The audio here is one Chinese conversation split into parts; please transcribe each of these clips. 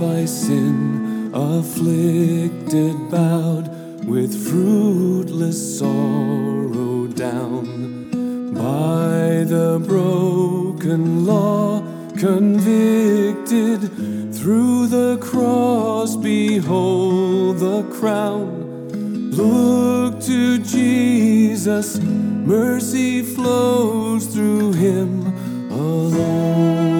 by sin, afflicted, bowed with fruitless sorrow down. By the broken law, convicted through the cross, behold the crown. Look to Jesus, mercy flows through him alone.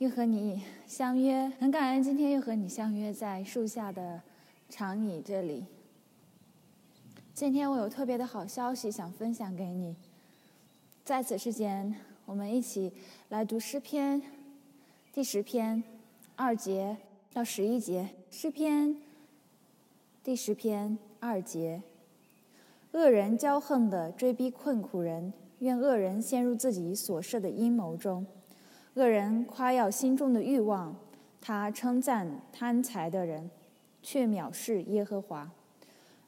又和你相约，很感恩今天又和你相约在树下的长椅这里。今天我有特别的好消息想分享给你，在此之前，我们一起来读诗篇第十篇二节到十一节，诗篇第十篇二节。恶人骄横的追逼困苦人，愿恶人陷入自己所设的阴谋中。恶人夸耀心中的欲望，他称赞贪财的人，却藐视耶和华。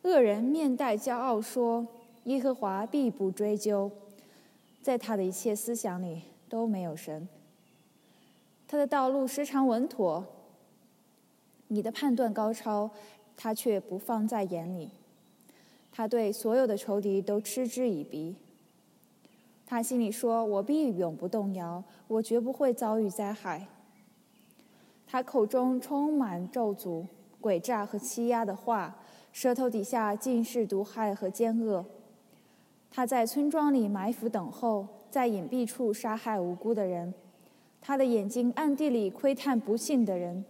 恶人面带骄傲说：“耶和华必不追究。”在他的一切思想里都没有神。他的道路时常稳妥，你的判断高超，他却不放在眼里。他对所有的仇敌都嗤之以鼻。他心里说：“我必永不动摇，我绝不会遭遇灾害。”他口中充满咒诅、诡诈和欺压的话，舌头底下尽是毒害和奸恶。他在村庄里埋伏等候，在隐蔽处杀害无辜的人。他的眼睛暗地里窥探不幸的人。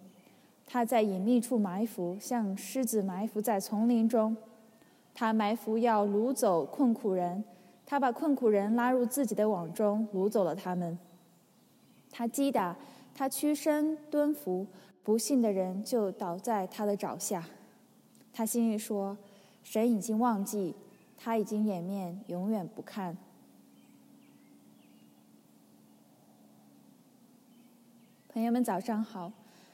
他在隐秘处埋伏，像狮子埋伏在丛林中。他埋伏要掳走困苦人，他把困苦人拉入自己的网中，掳走了他们。他击打，他屈身蹲伏，不幸的人就倒在他的爪下。他心里说：“神已经忘记，他已经掩面，永远不看。”朋友们，早上好。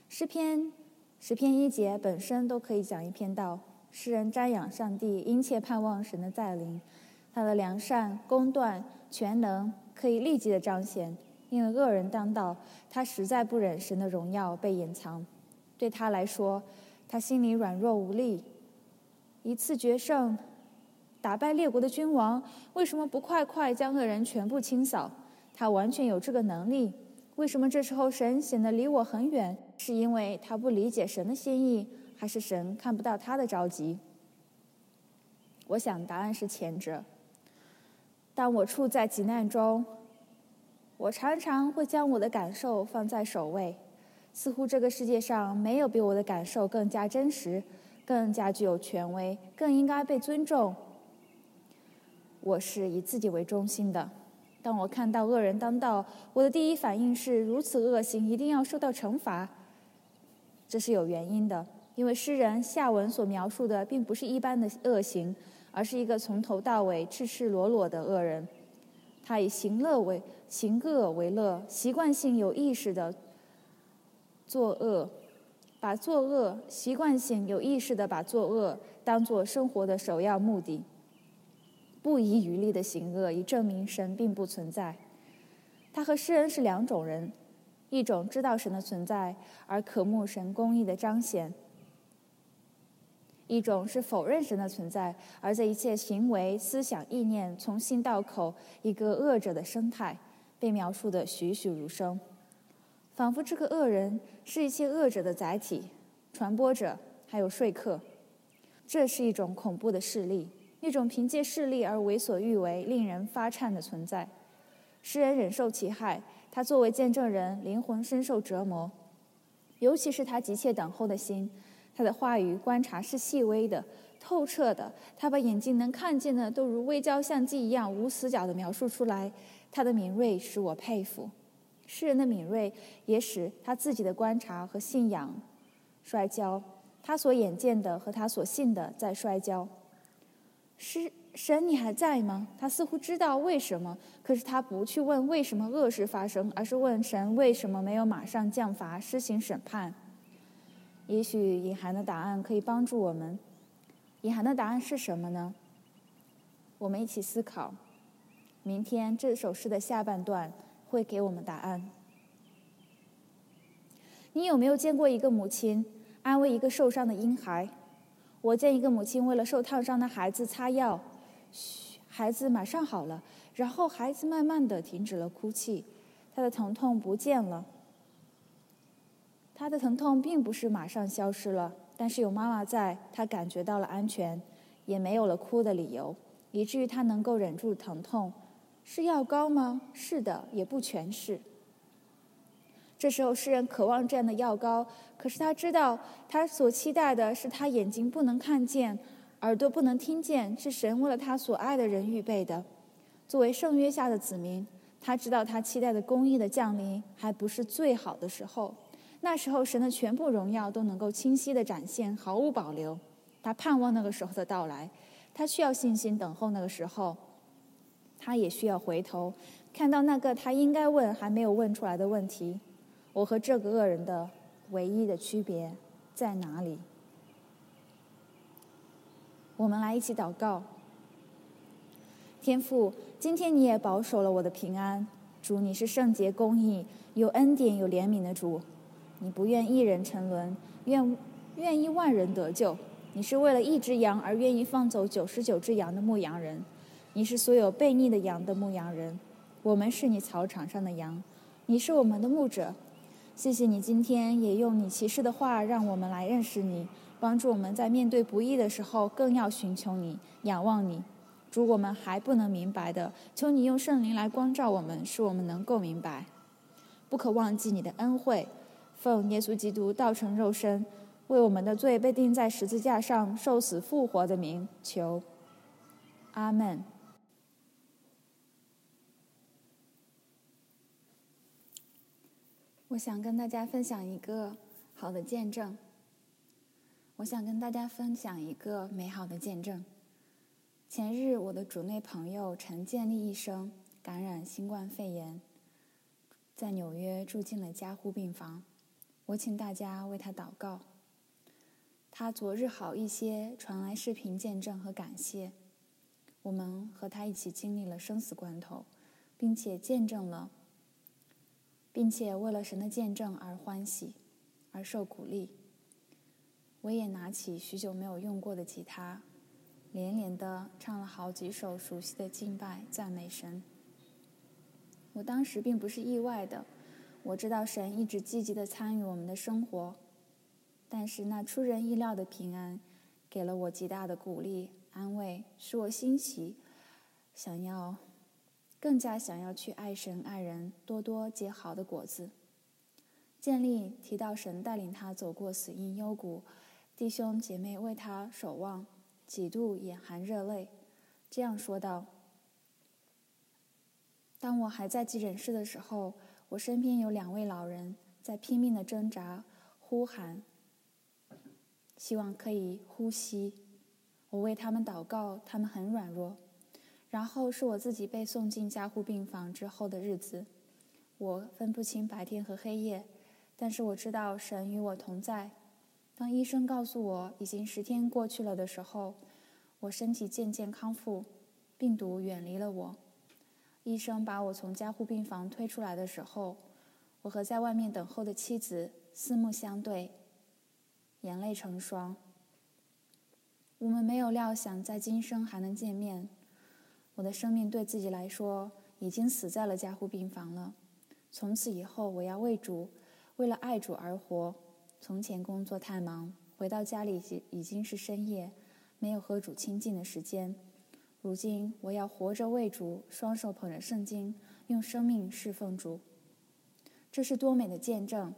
诗篇十篇一节本身都可以讲一篇道。诗人瞻仰上帝，殷切盼望神的再临。他的良善、公断、全能可以立即的彰显，因为恶人当道，他实在不忍神的荣耀被掩藏。对他来说，他心里软弱无力。一次决胜，打败列国的君王，为什么不快快将恶人全部清扫？他完全有这个能力。为什么这时候神显得离我很远？是因为他不理解神的心意。还是神看不到他的着急？我想答案是前者。当我处在急难中，我常常会将我的感受放在首位，似乎这个世界上没有比我的感受更加真实、更加具有权威、更应该被尊重。我是以自己为中心的。当我看到恶人当道，我的第一反应是：如此恶行一定要受到惩罚。这是有原因的。因为诗人下文所描述的并不是一般的恶行，而是一个从头到尾赤赤裸裸的恶人。他以行乐为行恶为乐，习惯性有意识的作恶，把作恶习惯性有意识的把作恶当做生活的首要目的，不遗余力的行恶，以证明神并不存在。他和诗人是两种人，一种知道神的存在而渴慕神公义的彰显。一种是否认神的存在，而在一切行为、思想、意念从心到口，一个恶者的生态被描述的栩栩如生。仿佛这个恶人是一切恶者的载体、传播者，还有说客。这是一种恐怖的势力，一种凭借势力而为所欲为、令人发颤的存在。诗人忍受其害，他作为见证人，灵魂深受折磨。尤其是他急切等候的心，他的话语观察是细微的、透彻的。他把眼睛能看见的都如微焦相机一样无死角地描述出来。他的敏锐使我佩服。诗人的敏锐也使他自己的观察和信仰摔跤。他所眼见的和他所信的在摔跤。诗神，你还在吗？他似乎知道为什么，可是他不去问为什么恶事发生，而是问神为什么没有马上降罚、施行审判。也许隐含的答案可以帮助我们。隐含的答案是什么呢？我们一起思考。明天这首诗的下半段会给我们答案。你有没有见过一个母亲？安慰一个受伤的婴孩。我见一个母亲为了受烫伤的孩子擦药，嘘，孩子马上好了。然后孩子慢慢的停止了哭泣，他的疼痛不见了。他的疼痛并不是马上消失了，但是有妈妈在，他感觉到了安全，也没有了哭的理由，以至于他能够忍住疼痛。是药膏吗？是的，也不全是。这时候，诗人渴望这样的药膏，可是他知道，他所期待的是他眼睛不能看见，耳朵不能听见，是神为了他所爱的人预备的。作为圣约下的子民，他知道他期待的公义的降临还不是最好的时候。那时候，神的全部荣耀都能够清晰的展现，毫无保留。他盼望那个时候的到来，他需要信心等候那个时候，他也需要回头看到那个他应该问还没有问出来的问题。我和这个恶人的唯一的区别在哪里？我们来一起祷告。天父，今天你也保守了我的平安。主，你是圣洁公义、有恩典、有怜悯的主。你不愿一人沉沦，愿愿意万人得救。你是为了一只羊而愿意放走九十九只羊的牧羊人。你是所有悖逆的羊的牧羊人。我们是你草场上的羊，你是我们的牧者。谢谢你今天也用你启示的话，让我们来认识你，帮助我们在面对不易的时候，更要寻求你、仰望你。主，我们还不能明白的，求你用圣灵来光照我们，使我们能够明白。不可忘记你的恩惠，奉耶稣基督道成肉身，为我们的罪被钉在十字架上受死复活的名求。阿门。我想跟大家分享一个好的见证。我想跟大家分享一个美好的见证。前日，我的主内朋友陈建立医生感染新冠肺炎，在纽约住进了加护病房。我请大家为他祷告。他昨日好一些，传来视频见证和感谢。我们和他一起经历了生死关头，并且见证了。并且为了神的见证而欢喜，而受鼓励。我也拿起许久没有用过的吉他，连连的唱了好几首熟悉的敬拜赞美神。我当时并不是意外的，我知道神一直积极的参与我们的生活，但是那出人意料的平安，给了我极大的鼓励安慰，使我欣喜，想要。更加想要去爱神爱人，多多结好的果子。建立提到神带领他走过死荫幽谷，弟兄姐妹为他守望，几度眼含热泪，这样说道：“当我还在急诊室的时候，我身边有两位老人在拼命的挣扎、呼喊，希望可以呼吸。我为他们祷告，他们很软弱。”然后是我自己被送进加护病房之后的日子，我分不清白天和黑夜，但是我知道神与我同在。当医生告诉我已经十天过去了的时候，我身体渐渐康复，病毒远离了我。医生把我从加护病房推出来的时候，我和在外面等候的妻子四目相对，眼泪成霜。我们没有料想在今生还能见面。我的生命对自己来说已经死在了加护病房了。从此以后，我要为主为了爱主而活。从前工作太忙，回到家里已已经是深夜，没有和主亲近的时间。如今我要活着为主，双手捧着圣经，用生命侍奉主。这是多美的见证！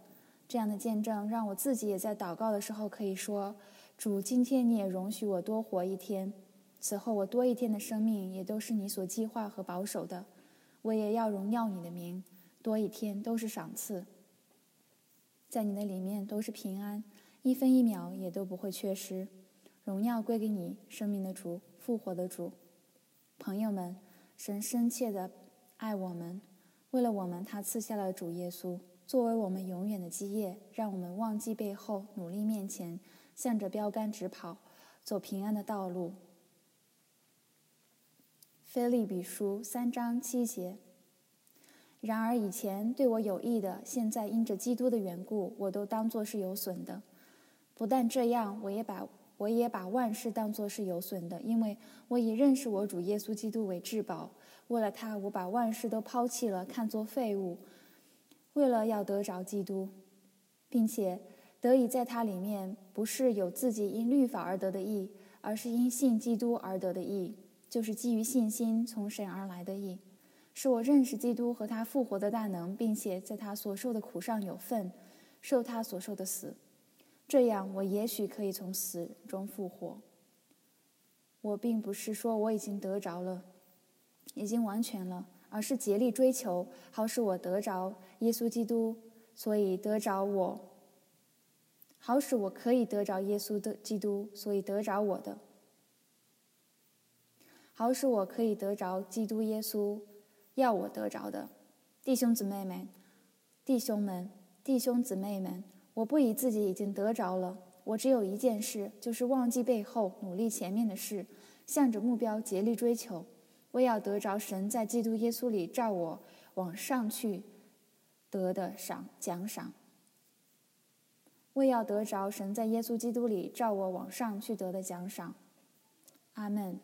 这样的见证让我自己也在祷告的时候可以说：“主，今天你也容许我多活一天，此后我多一天的生命也都是你所计划和保守的。我也要荣耀你的名，多一天都是赏赐，在你的里面都是平安，一分一秒也都不会缺失。荣耀归给你，生命的主，复活的主。朋友们，神深切的爱我们，为了我们，他赐下了主耶稣。”作为我们永远的基业，让我们忘记背后，努力面前，向着标杆直跑，走平安的道路。菲利比书三章七节。然而以前对我有益的，现在因着基督的缘故，我都当作是有损的。不但这样，我也把我也把万事当作是有损的，因为我以认识我主耶稣基督为至宝。为了他，我把万事都抛弃了，看作废物。为了要得着基督，并且得以在他里面，不是有自己因律法而得的义，而是因信基督而得的义，就是基于信心从神而来的义，是我认识基督和他复活的大能，并且在他所受的苦上有份，受他所受的死，这样我也许可以从死中复活。我并不是说我已经得着了，已经完全了。而是竭力追求，好使我得着耶稣基督，所以得着我；好使我可以得着耶稣的基督，所以得着我的；好使我可以得着基督耶稣要我得着的。弟兄姊妹们，弟兄们，弟兄姊妹们，我不以自己已经得着了，我只有一件事，就是忘记背后，努力前面的事，向着目标竭力追求。我要得着神在基督耶稣里照我往上去得的赏奖赏。为要得着神在耶稣基督里照我往上去得的奖赏。阿门。